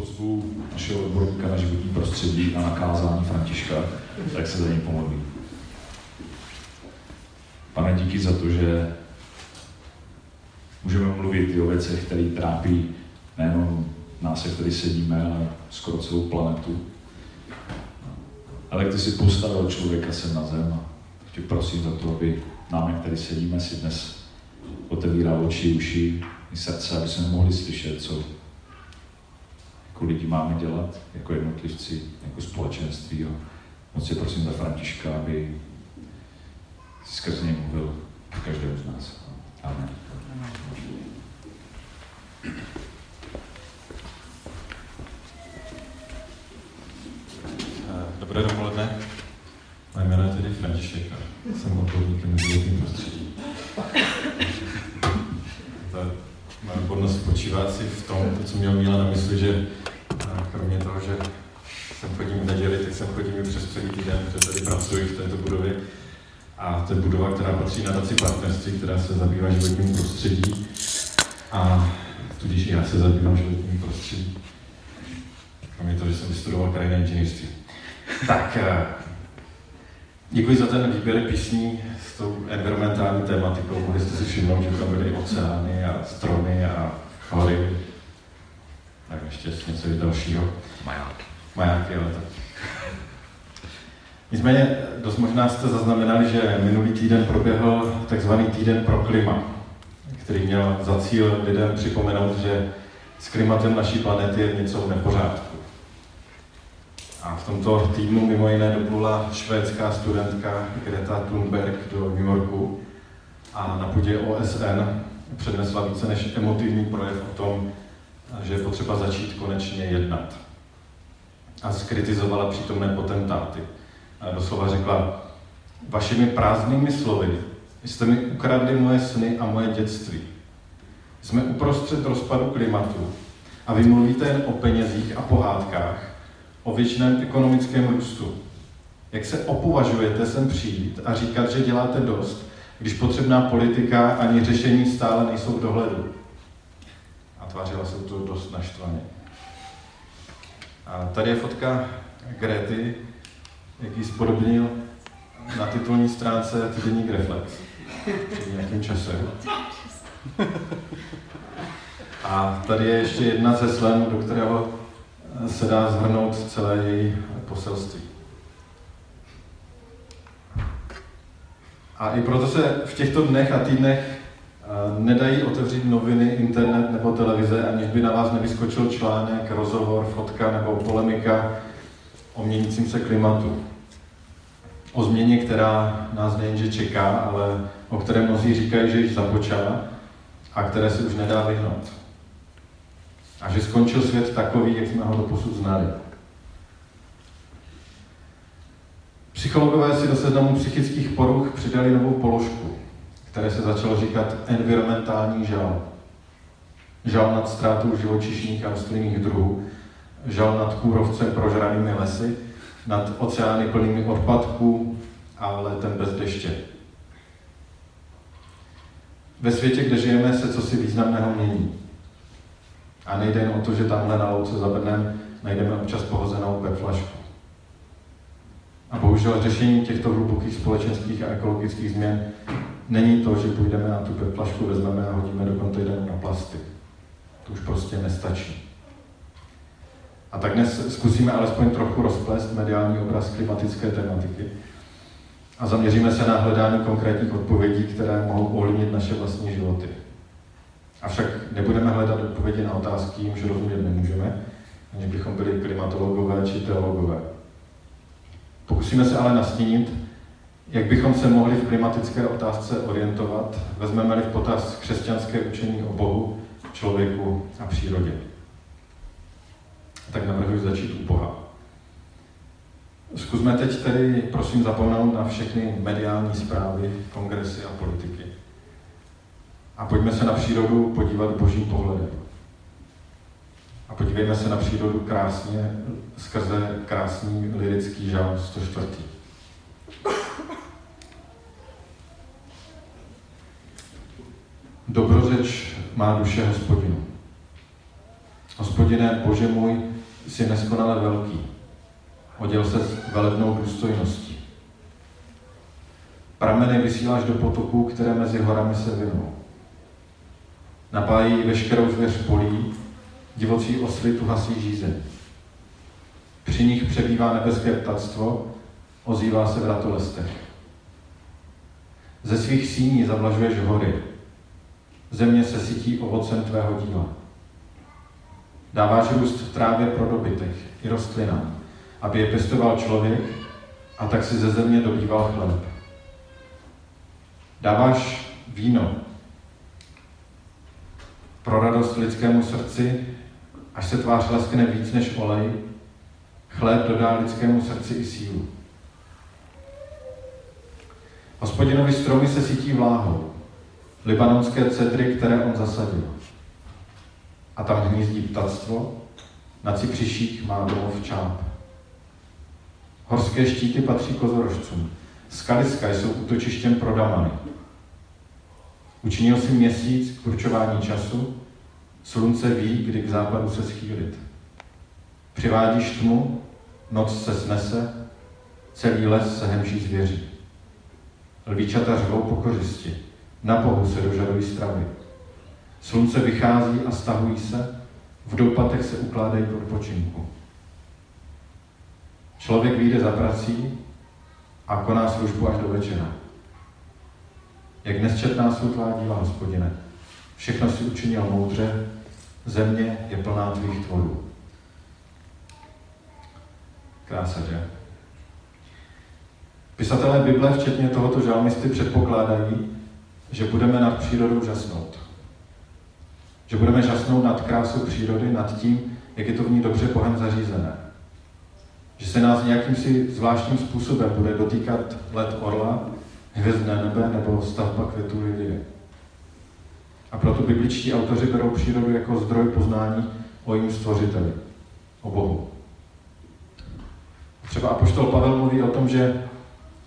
pozvu našeho odborníka na životní prostředí a na kázání Františka, tak se za něj pomodlím. Pane, díky za to, že můžeme mluvit i o věcech, které trápí nejenom nás, jak tady sedíme, ale skoro celou planetu. Ale ty si postavil člověka sem na zem a tě prosím za to, aby nám, jak tady sedíme, si dnes otevíral oči, uši i srdce, aby jsme mohli slyšet, co jako lidi máme dělat, jako jednotlivci, jako společenství. A moc je prosím za Františka, aby si skrze něj mluvil v každém z nás. Amen. Dobré dopoledne. Moje jméno je tedy František a jsem odborníkem na životním prostředí. Ta moje odbornost spočívá asi v tom, co měl Míla na mysli, že kromě toho, že sem chodím v neděli, tak sem chodím i přes celý týden, protože tady této budově. A to je budova, která patří na naci partnerství, která se zabývá životním prostředí. A tudíž já se zabývám životním prostředí. Kromě toho, že jsem vystudoval krajinné inženýrství. Tak, eh, děkuji za ten výběr písní s tou environmentální tématikou. Mohli jste si všimnout, že tam byly oceány a stromy a hory. Tak ještě něco dalšího. Majáky. Majáky, ale tak. Nicméně dost možná jste zaznamenali, že minulý týden proběhl takzvaný týden pro klima, který měl za cíl lidem připomenout, že s klimatem naší planety je něco v nepořádku. A v tomto týdnu mimo jiné doplula švédská studentka Greta Thunberg do New Yorku a na půdě OSN přednesla více než emotivní projev o tom, že je potřeba začít konečně jednat. A skritizovala přítomné potentáty. Doslova řekla, vašimi prázdnými slovy jste mi ukradli moje sny a moje dětství. Jsme uprostřed rozpadu klimatu a vy mluvíte jen o penězích a pohádkách, o věčném ekonomickém růstu. Jak se opovažujete sem přijít a říkat, že děláte dost, když potřebná politika ani řešení stále nejsou v dohledu. A tvářila se to dost naštvaně. A tady je fotka Grety, jak ji spodobnil na titulní stránce týdeník Reflex nějakým časem. A tady je ještě jedna ze slen, do kterého se dá zhrnout celé její poselství. A i proto se v těchto dnech a týdnech nedají otevřít noviny, internet nebo televize, aniž by na vás nevyskočil článek, rozhovor, fotka nebo polemika o měnícím se klimatu. O změně, která nás nejenže čeká, ale o které mnozí říkají, že již započala a které se už nedá vyhnout. A že skončil svět takový, jak jsme ho doposud znali. Psychologové si do seznamu psychických poruch přidali novou položku, které se začalo říkat environmentální žal. Žal nad ztrátou živočišných a rostlinných druhů, žal nad kůrovcem prožranými lesy, nad oceány plnými odpadků a letem bez deště. Ve světě, kde žijeme, se co si významného mění. A nejde jen o to, že tamhle na louce za Brnem najdeme občas pohozenou petflašku. A bohužel řešení těchto hlubokých společenských a ekologických změn není to, že půjdeme na tu petflašku, vezmeme a hodíme do kontejneru na plasty. To už prostě nestačí. A tak dnes zkusíme alespoň trochu rozplést mediální obraz klimatické tematiky a zaměříme se na hledání konkrétních odpovědí, které mohou ovlivnit naše vlastní životy. Avšak nebudeme hledat odpovědi na otázky, jimž rozumět nemůžeme, aniž bychom byli klimatologové či teologové. Pokusíme se ale nastínit, jak bychom se mohli v klimatické otázce orientovat, vezmeme-li v potaz křesťanské učení o Bohu, člověku a přírodě. Tak navrhuji začít u Boha. Zkusme teď tedy, prosím, zapomenout na všechny mediální zprávy, kongresy a politiky. A pojďme se na přírodu podívat božím pohledem. A podívejme se na přírodu krásně skrze krásný lirický žál 104. Dobrořeč má duše hospodinu. Hospodine, Bože můj, jsi neskonale velký. Oděl se s velebnou důstojností. Prameny vysíláš do potoků, které mezi horami se vinou. Napájí veškerou zvěř polí, divocí osly tu hasí žízeň. Při nich přebývá nebeské ptactvo, ozývá se v ratolestech. Ze svých síní zavlažuješ hory, země se sytí ovocem tvého díla. Dáváš růst trávě pro dobytek i rostlinám, aby je pěstoval člověk a tak si ze země dobýval chleb. Dáváš víno pro radost lidskému srdci, až se tvář leskne víc než olej, chléb dodá lidskému srdci i sílu. Hospodinovi stromy se sítí vláhou, libanonské cedry, které on zasadil. A tam hnízdí ptactvo, na cipřiších má domov čáp. Horské štíty patří kozorožcům. Skaliska jsou útočištěm pro damany. Učinil si měsíc k určování času, slunce ví, kdy k západu se schýlit. Přivádíš tmu, noc se snese, celý les se hemží zvěří. Lvíčata řvou po kořisti, na pohu se dožadují stravy. Slunce vychází a stahují se, v doupatech se ukládají k odpočinku. Člověk vyjde za prací a koná službu až do večera. Jak nesčetná jsou tvá díla, hospodine. Všechno si učinil moudře, země je plná tvých tvorů. Krása, že? Pisatelé Bible, včetně tohoto žalmisty, předpokládají, že budeme nad přírodou žasnout. Že budeme žasnout nad krásou přírody, nad tím, jak je to v ní dobře Bohem zařízené. Že se nás nějakým si zvláštním způsobem bude dotýkat let orla, hvězdné nebe nebo stavba květů lilie. A proto bibličtí autoři berou přírodu jako zdroj poznání o jejím stvořiteli, o Bohu. Třeba Apoštol Pavel mluví o tom, že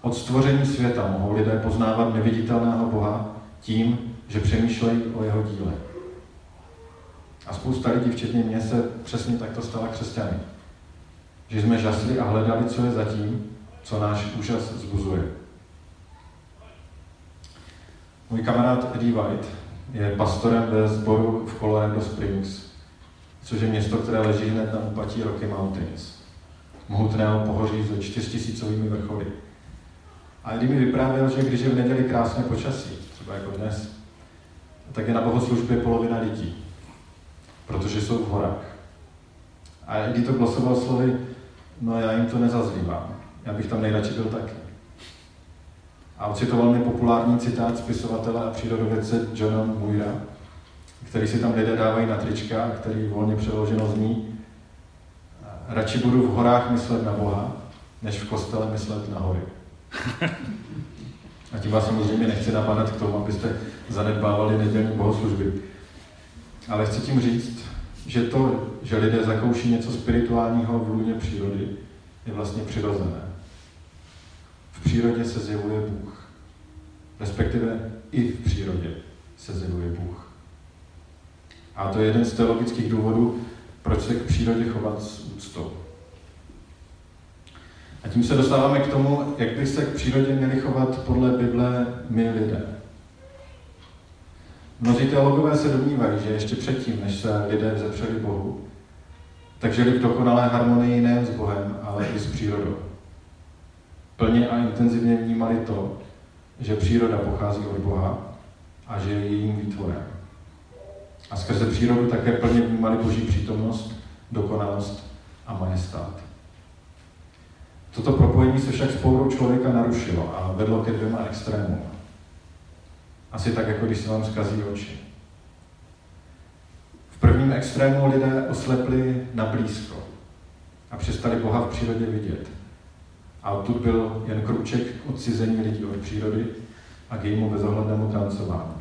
od stvoření světa mohou lidé poznávat neviditelného Boha tím, že přemýšlejí o jeho díle. A spousta lidí, včetně mě, se přesně takto stala křesťany. Že jsme žasli a hledali, co je zatím, co náš úžas zbuzuje. Můj kamarád Eddie White je pastorem ve sboru v Colorado Springs, což je město, které leží hned na úpatí Rocky Mountains. Mohutného pohoří se čtyřtisícovými vrcholy. A Eddie mi vyprávěl, že když je v neděli krásné počasí, třeba jako dnes, tak je na bohoslužbě polovina lidí, protože jsou v horách. A Eddie to glosoval slovy, no já jim to nezazlívám, já bych tam nejradši byl taky. A ocitoval mi populární citát spisovatele a přírodovědce Johna Muira, který si tam lidé dávají na trička a který volně přeloženo zní Radši budu v horách myslet na Boha, než v kostele myslet na hory. A tím vás samozřejmě nechci napadat k tomu, abyste zanedbávali nedělní bohoslužby. Ale chci tím říct, že to, že lidé zakouší něco spirituálního v lůně přírody, je vlastně přirozené. V přírodě se zjevuje Bůh. Respektive i v přírodě se zjevuje Bůh. A to je jeden z teologických důvodů, proč se k přírodě chovat s úctou. A tím se dostáváme k tomu, jak by se k přírodě měli chovat podle Bible my lidé. Mnozí teologové se domnívají, že ještě předtím, než se lidé vzepřeli Bohu, tak žili v dokonalé harmonii nejen s Bohem, ale i s přírodou. Plně a intenzivně vnímali to, že příroda pochází od Boha a že je jejím výtvorem. A skrze přírodu také plně vnímali Boží přítomnost, dokonalost a majestát. Toto propojení se však spourou člověka narušilo a vedlo ke dvěma extrémům. Asi tak, jako když se vám zkazí oči. V prvním extrému lidé oslepli na blízko a přestali Boha v přírodě vidět. A odtud byl jen kruček k odcizení lidí od přírody a k jejímu bezohlednému tancování.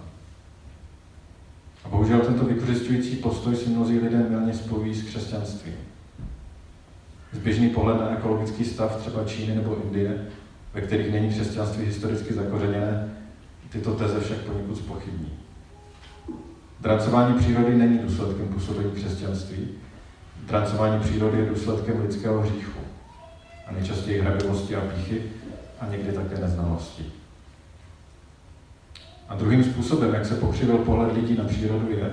A bohužel tento vykořišťující postoj si mnozí lidé milně spojují s křesťanstvím. Zběžný pohled na ekologický stav třeba Číny nebo Indie, ve kterých není křesťanství historicky zakořeněné, tyto teze však poněkud zpochybní. Drancování přírody není důsledkem působení křesťanství, Drancování přírody je důsledkem lidského hříchu a nejčastěji hrabivosti a píchy a někdy také neznalosti. A druhým způsobem, jak se pokřivil pohled lidí na přírodu, je,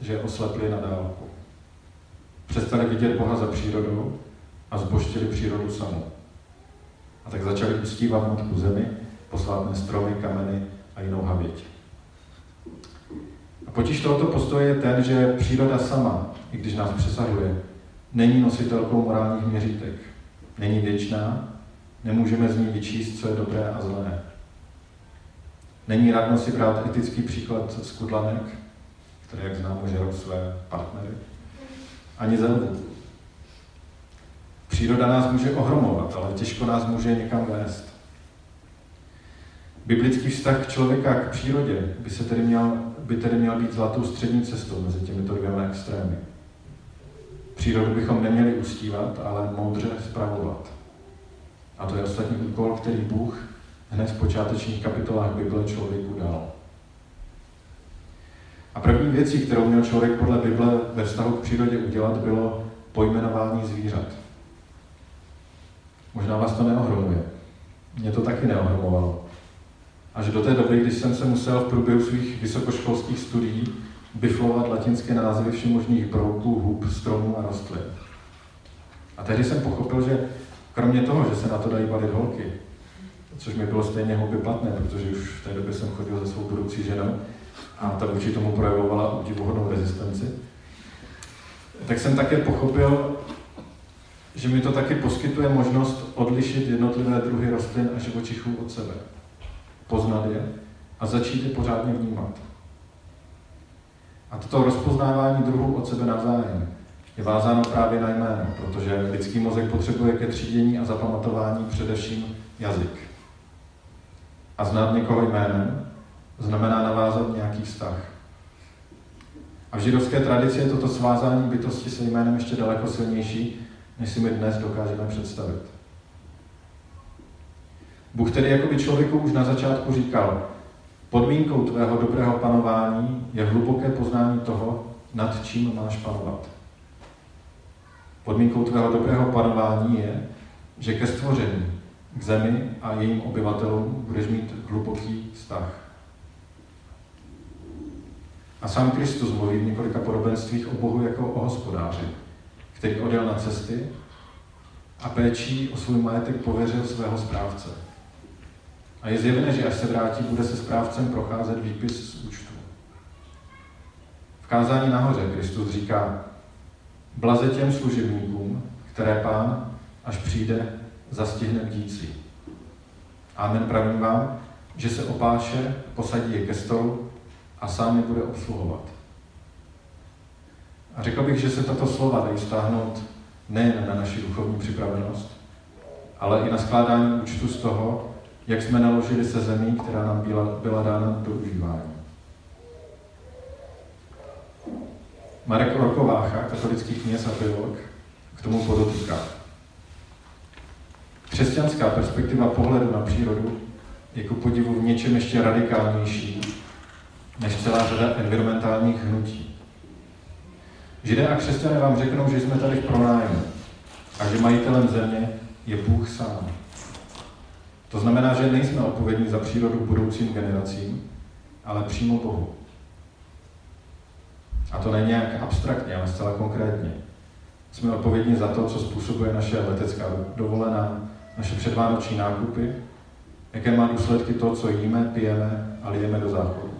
že oslepli na dálku. Přestali vidět Boha za přírodou a zboštili přírodu samou. A tak začali uctívat matku zemi, posvátné stromy, kameny a jinou havěť. A potíž tohoto postoje je ten, že příroda sama, i když nás přesahuje, není nositelkou morálních měřítek. Není věčná, nemůžeme z ní vyčíst, co je dobré a zlé. Není radno si brát etický příklad z kudlanek, které, jak známo, žerou své partnery, ani zelvu. Příroda nás může ohromovat, ale těžko nás může někam vést. Biblický vztah člověka k přírodě by, se tedy měl, by tedy měl být zlatou střední cestou mezi těmito dvěma extrémy. Přírodu bychom neměli ustívat, ale moudře zpravovat. A to je ostatní úkol, který Bůh hned v počátečních kapitolách Bible člověku dal. A první věcí, kterou měl člověk podle Bible ve vztahu k přírodě udělat, bylo pojmenování zvířat. Možná vás to neohromuje. Mě to taky neohromovalo. Až do té doby, když jsem se musel v průběhu svých vysokoškolských studií biflovat latinské názvy všemožných brouků, hub, stromů a rostlin. A tehdy jsem pochopil, že kromě toho, že se na to dají balit holky, což mi bylo stejně hobby platné, protože už v té době jsem chodil se svou budoucí ženou a ta vůči tomu projevovala udivuhodnou rezistenci, tak jsem také pochopil, že mi to taky poskytuje možnost odlišit jednotlivé druhy rostlin a živočichů od sebe. Poznat je a začít je pořádně vnímat. A toto rozpoznávání druhů od sebe navzájem je vázáno právě na jméno, protože lidský mozek potřebuje ke třídění a zapamatování především jazyk. A znát někoho jménem znamená navázat nějaký vztah. A v židovské tradici je toto svázání bytosti se jménem ještě daleko silnější, než si my dnes dokážeme představit. Bůh tedy jako by člověku už na začátku říkal, podmínkou tvého dobrého panování je hluboké poznání toho, nad čím máš panovat. Podmínkou tvého dobrého panování je, že ke stvoření, k zemi a jejím obyvatelům budeš mít hluboký vztah. A sám Kristus mluví v několika podobenstvích o Bohu jako o hospodáři, který odjel na cesty a péčí o svůj majetek pověřil svého správce. A je zjevné, že až se vrátí, bude se správcem procházet výpis z účtu. V kázání nahoře Kristus říká, blaze těm služebníkům, které pán, až přijde, zastihne bdící. Amen pravím vám, že se opáše, posadí je ke stolu a sám je bude obsluhovat. A řekl bych, že se tato slova dají stáhnout nejen na naši duchovní připravenost, ale i na skládání účtu z toho, jak jsme naložili se zemí, která nám byla, byla dána do užívání. Marek Orkovácha, katolický kněz a teolog, k tomu podotýká. Křesťanská perspektiva pohledu na přírodu je ku podivu v něčem ještě radikálnější než celá řada environmentálních hnutí. Židé a křesťané vám řeknou, že jsme tady v pronájmu a že majitelem země je Bůh sám. To znamená, že nejsme odpovědní za přírodu budoucím generacím, ale přímo Bohu. A to není nějak abstraktně, ale zcela konkrétně. Jsme odpovědní za to, co způsobuje naše letecká dovolená, naše předvánoční nákupy, jaké má důsledky to, co jíme, pijeme a lijeme do záchodu.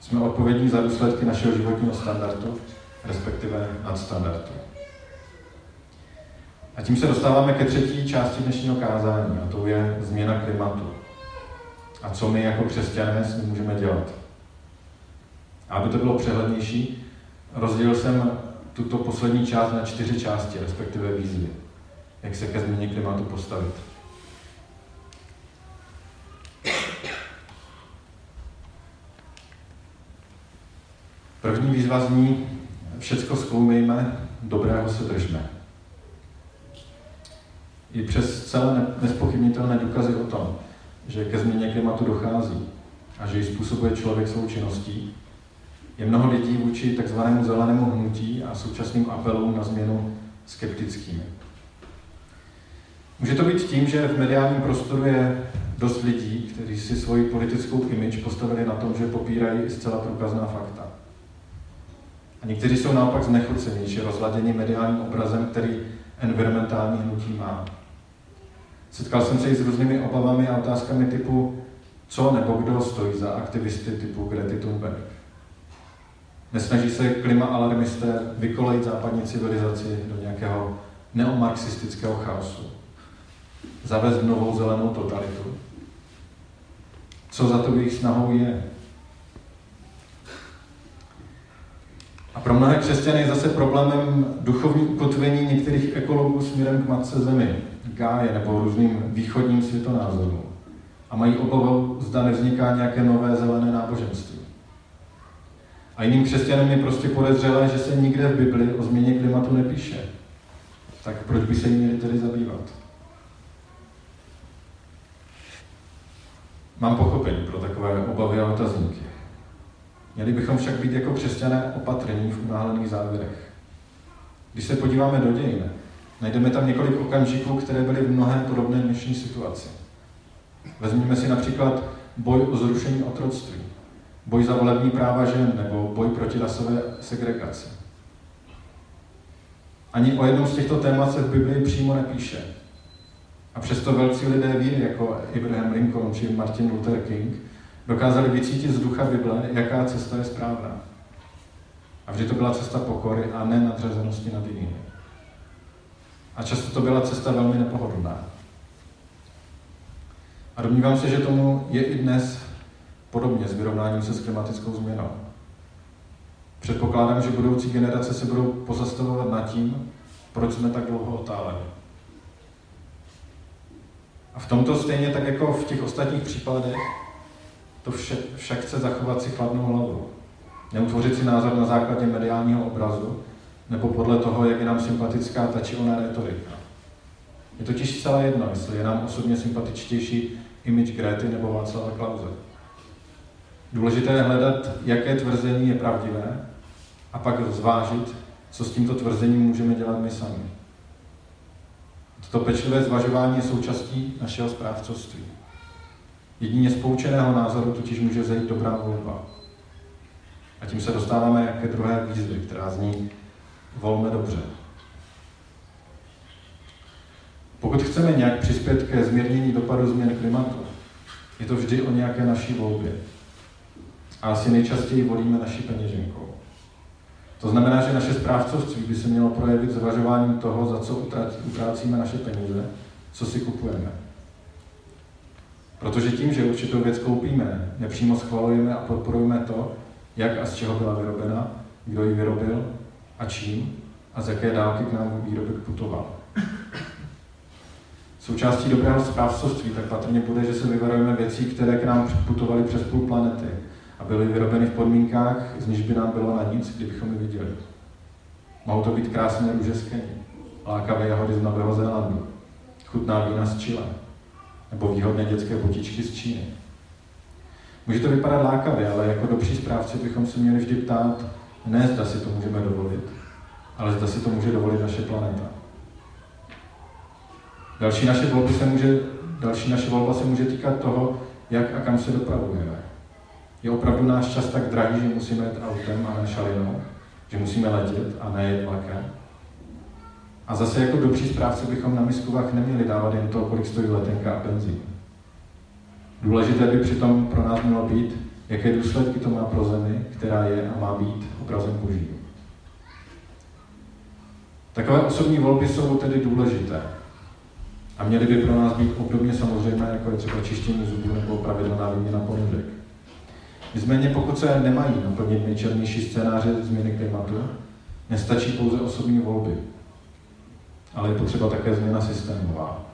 Jsme odpovědní za důsledky našeho životního standardu, respektive nadstandardu. A tím se dostáváme ke třetí části dnešního kázání, a to je změna klimatu. A co my jako křesťané s ním můžeme dělat. A aby to bylo přehlednější, rozdělil jsem tuto poslední část na čtyři části, respektive výzvy, jak se ke změně klimatu postavit. První výzva zní, všecko zkoumejme, dobrého se držme. I přes celé nespochybnitelné důkazy o tom, že ke změně klimatu dochází a že ji způsobuje člověk svou činností, je mnoho lidí vůči takzvanému zelenému hnutí a současným apelům na změnu skeptickými. Může to být tím, že v mediálním prostoru je dost lidí, kteří si svoji politickou image postavili na tom, že popírají zcela průkazná fakta. A někteří jsou naopak znechucenější rozladění mediálním obrazem, který environmentální hnutí má. Setkal jsem se i s různými obavami a otázkami typu, co nebo kdo stojí za aktivisty typu Grety Thunberg. Nesnaží se klima-alarmisté vykolejit západní civilizaci do nějakého neomarxistického chaosu. Zavést novou zelenou totalitu. Co za to jejich snahou je? A pro mnohé křesťany je zase problémem duchovní ukotvení některých ekologů směrem k Matce Zemi, Gáje nebo různým východním světonázorům. A mají obavu, zda nevzniká nějaké nové zelené náboženství. A jiným křesťanům je prostě podezřelé, že se nikde v Bibli o změně klimatu nepíše. Tak proč by se měli tedy zabývat? Mám pochopení pro takové obavy a otazníky. Měli bychom však být jako křesťané opatrní v unáhlených závěrech. Když se podíváme do dějin, najdeme tam několik okamžiků, které byly v mnohem podobné dnešní situaci. Vezměme si například boj o zrušení otroctví, boj za volební práva žen nebo boj proti rasové segregaci. Ani o jednom z těchto témat se v Biblii přímo nepíše. A přesto velcí lidé víry, jako Abraham Lincoln či Martin Luther King, dokázali vycítit z ducha Bible, jaká cesta je správná. A vždy to byla cesta pokory a ne nadřazenosti nad jinými. A často to byla cesta velmi nepohodlná. A domnívám se, že tomu je i dnes podobně s vyrovnáním se s klimatickou změnou. Předpokládám, že budoucí generace se budou pozastavovat nad tím, proč jsme tak dlouho otáleli. A v tomto stejně tak jako v těch ostatních případech to vše, však chce zachovat si chladnou hlavu. Neutvořit si názor na základě mediálního obrazu, nebo podle toho, jak je nám sympatická ta či ona retorika. Je totiž zcela jedno, jestli je nám osobně sympatičtější image Grety nebo Václava Klauze. Důležité je hledat, jaké tvrzení je pravdivé a pak zvážit, co s tímto tvrzením můžeme dělat my sami. Toto pečlivé zvažování je součástí našeho správcovství. Jedině z poučeného názoru totiž může zajít dobrá volba. A tím se dostáváme ke druhé výzvě, která zní volme dobře. Pokud chceme nějak přispět ke zmírnění dopadu změn klimatu, je to vždy o nějaké naší volbě. A asi nejčastěji volíme naší peněženkou. To znamená, že naše správcovství by se mělo projevit zvažováním toho, za co utrácíme naše peníze, co si kupujeme. Protože tím, že určitou věc koupíme, nepřímo schvalujeme a podporujeme to, jak a z čeho byla vyrobena, kdo ji vyrobil a čím a z jaké dálky k nám výrobek putoval. Součástí dobrého správcovství tak patrně bude, že se vyvarujeme věcí, které k nám putovaly přes půl planety a byly vyrobeny v podmínkách, z níž by nám bylo na nic, kdybychom je viděli. Mohou to být krásné růže z lákavé jahody z Nového Zélandu, chutná vína z Chile, nebo výhodné dětské botičky z Číny. Může to vypadat lákavě, ale jako dobří správci bychom se měli vždy ptát, ne zda si to můžeme dovolit, ale zda si to může dovolit naše planeta. Další naše, volby se může, další naše volba se může týkat toho, jak a kam se dopravujeme. Je opravdu náš čas tak drahý, že musíme jet autem a šalinou, že musíme letět a ne jet vlakem. A zase jako dobří správci bychom na miskovách neměli dávat jen to, kolik stojí letenka a benzín. Důležité by přitom pro nás mělo být, jaké důsledky to má pro zemi, která je a má být obrazem božím. Takové osobní volby jsou tedy důležité a měly by pro nás být obdobně samozřejmé, jako je třeba čištění zubů nebo pravidelná výměna ponožek. Nicméně pokud se nemají naplnit nejčernější scénáře změny klimatu, nestačí pouze osobní volby, ale je potřeba také změna systémová,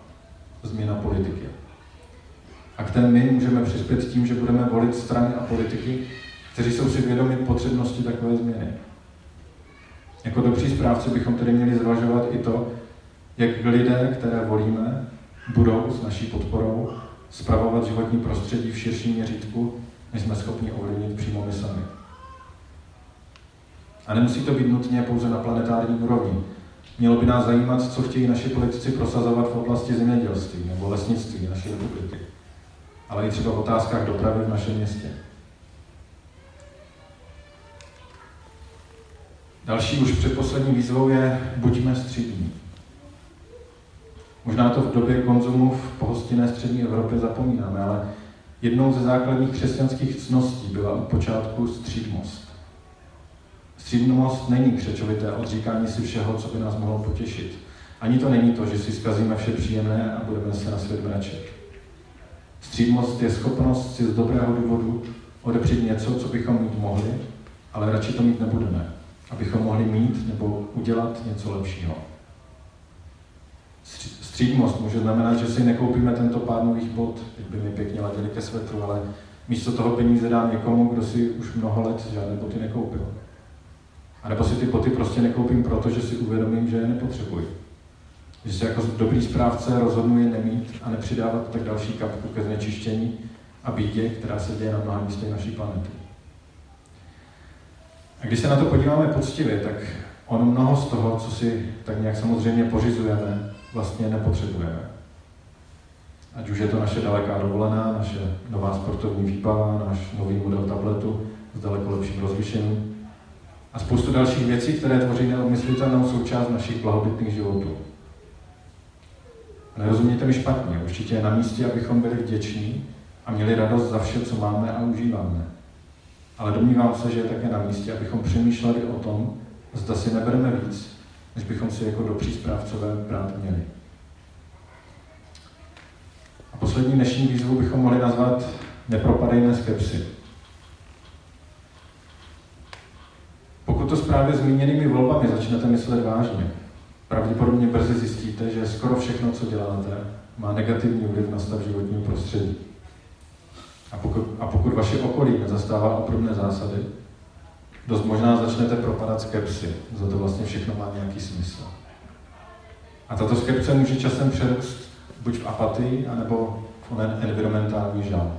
změna politiky. A k té my můžeme přispět tím, že budeme volit strany a politiky, kteří jsou si vědomi potřebnosti takové změny. Jako dobří správci bychom tedy měli zvažovat i to, jak lidé, které volíme, budou s naší podporou spravovat životní prostředí v širším měřítku, než jsme schopni ovlivnit přímo my sami. A nemusí to být nutně pouze na planetární úrovni. Mělo by nás zajímat, co chtějí naši politici prosazovat v oblasti zemědělství nebo lesnictví naší republiky, ale i třeba v otázkách dopravy v našem městě. Další už předposlední výzvou je buďme střídní. Možná to v době konzumu v pohostinné střední Evropě zapomínáme, ale jednou ze základních křesťanských cností byla od počátku střídmost. Střídmost není křečovité odříkání si všeho, co by nás mohlo potěšit. Ani to není to, že si zkazíme vše příjemné a budeme se na svět mračit. Střídmost je schopnost si z dobrého důvodu odepřít něco, co bychom mít mohli, ale radši to mít nebudeme, abychom mohli mít nebo udělat něco lepšího. Střídmost může znamenat, že si nekoupíme tento pár nových bod, teď by mi pěkně ladili ke svetru, ale místo toho peníze dám někomu, kdo si už mnoho let žádné boty nekoupil. A nebo si ty boty prostě nekoupím, protože si uvědomím, že je nepotřebuji. Že se jako dobrý správce rozhodnu je nemít a nepřidávat tak další kapku ke znečištění a bídě, která se děje na mnoha místech naší planety. A když se na to podíváme poctivě, tak ono mnoho z toho, co si tak nějak samozřejmě pořizujeme, vlastně nepotřebujeme. Ať už je to naše daleká dovolená, naše nová sportovní výbava, náš nový model tabletu s daleko lepším rozlišením a spoustu dalších věcí, které tvoří neodmyslitelnou součást našich blahobytných životů. Nerozumíte mi špatně, určitě je na místě, abychom byli vděční a měli radost za vše, co máme a užíváme. Ale domnívám se, že je také na místě, abychom přemýšleli o tom, zda si nebereme víc, než bychom si jako dobří správcové brát měli. A poslední dnešní výzvu bychom mohli nazvat nepropadejné skepsy. Pokud to s zmíněnými volbami začnete myslet vážně, pravděpodobně brzy zjistíte, že skoro všechno, co děláte, má negativní vliv na stav životního prostředí. A pokud, a pokud vaše okolí nezastává obdobné zásady, dost možná začnete propadat skepsy, za to vlastně všechno má nějaký smysl. A tato skepse může časem přerůst buď v apatii, anebo v onen environmentální žal.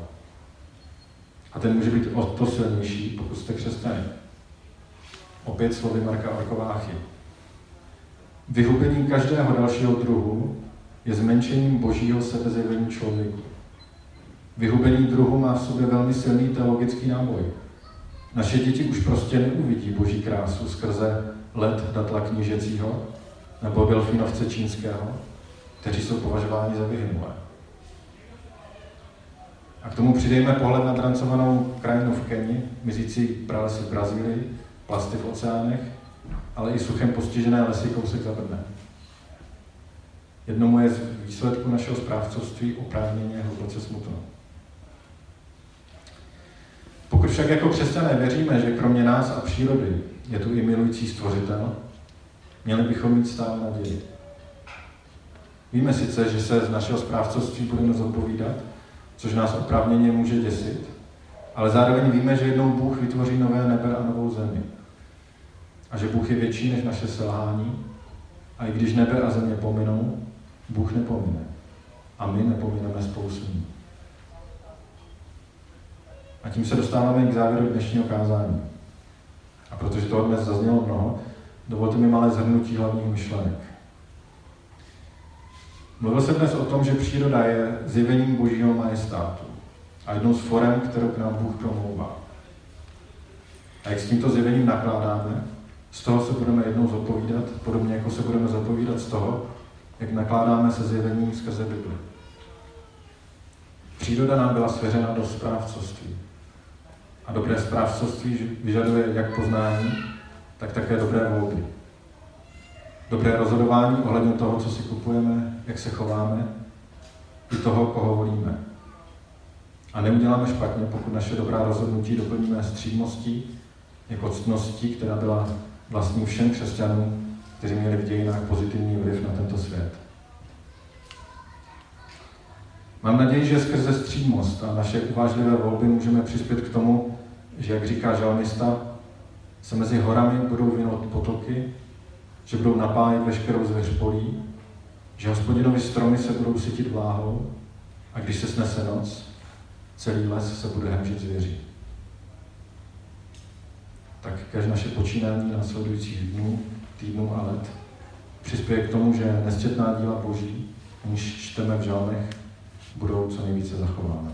A ten může být o to silnější, pokud jste křesťané. Opět slovy Marka Orkováchy. Vyhubení každého dalšího druhu je zmenšením božího sebezjevení člověku. Vyhubení druhu má v sobě velmi silný teologický náboj. Naše děti už prostě neuvidí boží krásu skrze let datla knížecího nebo delfinovce čínského, kteří jsou považováni za vyhynulé. A k tomu přidejme pohled na drancovanou krajinu v Keni, mizící pralesy v Brazílii, plasty v oceánech, ale i suchem postižené lesy kousek za Brnem. Jednomu je z výsledku našeho správcovství oprávněně hluboce smutno. Pokud však jako křesťané věříme, že kromě nás a přírody je tu i milující stvořitel, měli bychom mít stále naději. Víme sice, že se z našeho správcovství budeme zodpovídat, což nás oprávněně může děsit, ale zároveň víme, že jednou Bůh vytvoří nové nebe a novou zemi. A že Bůh je větší než naše selhání. A i když nebe a země pominou, Bůh nepomine. A my nepomineme spolu s ním. A tím se dostáváme k závěru dnešního kázání. A protože toho dnes zaznělo mnoho, dovolte mi malé zhrnutí hlavních myšlenek. Mluvil jsem dnes o tom, že příroda je zjevením božího majestátu a jednou z forem, kterou k nám Bůh promlouvá. A jak s tímto zjevením nakládáme, z toho se budeme jednou zodpovídat, podobně jako se budeme zodpovídat z toho, jak nakládáme se zjevením skrze Bibli. Příroda nám byla svěřena do správcovství. A dobré správcovství vyžaduje jak poznání, tak také dobré volby. Dobré rozhodování ohledně toho, co si kupujeme, jak se chováme, i toho, koho volíme. A neuděláme špatně, pokud naše dobrá rozhodnutí doplníme střídností, jako ctností, která byla vlastní všem křesťanům, kteří měli v dějinách pozitivní vliv na tento svět. Mám naději, že skrze střídmost a naše uvážlivé volby můžeme přispět k tomu, že, jak říká žalmista, se mezi horami budou vynout potoky, že budou napájet veškerou zvěř polí, že hospodinovi stromy se budou sytit vláhou a když se snese noc, celý les se bude hemžit zvěří. tak každé naše počínání následujících dnů, týdnů a let přispěje k tomu, že nesčetná díla Boží, níž čteme v žalmech, budou co nejvíce zachována.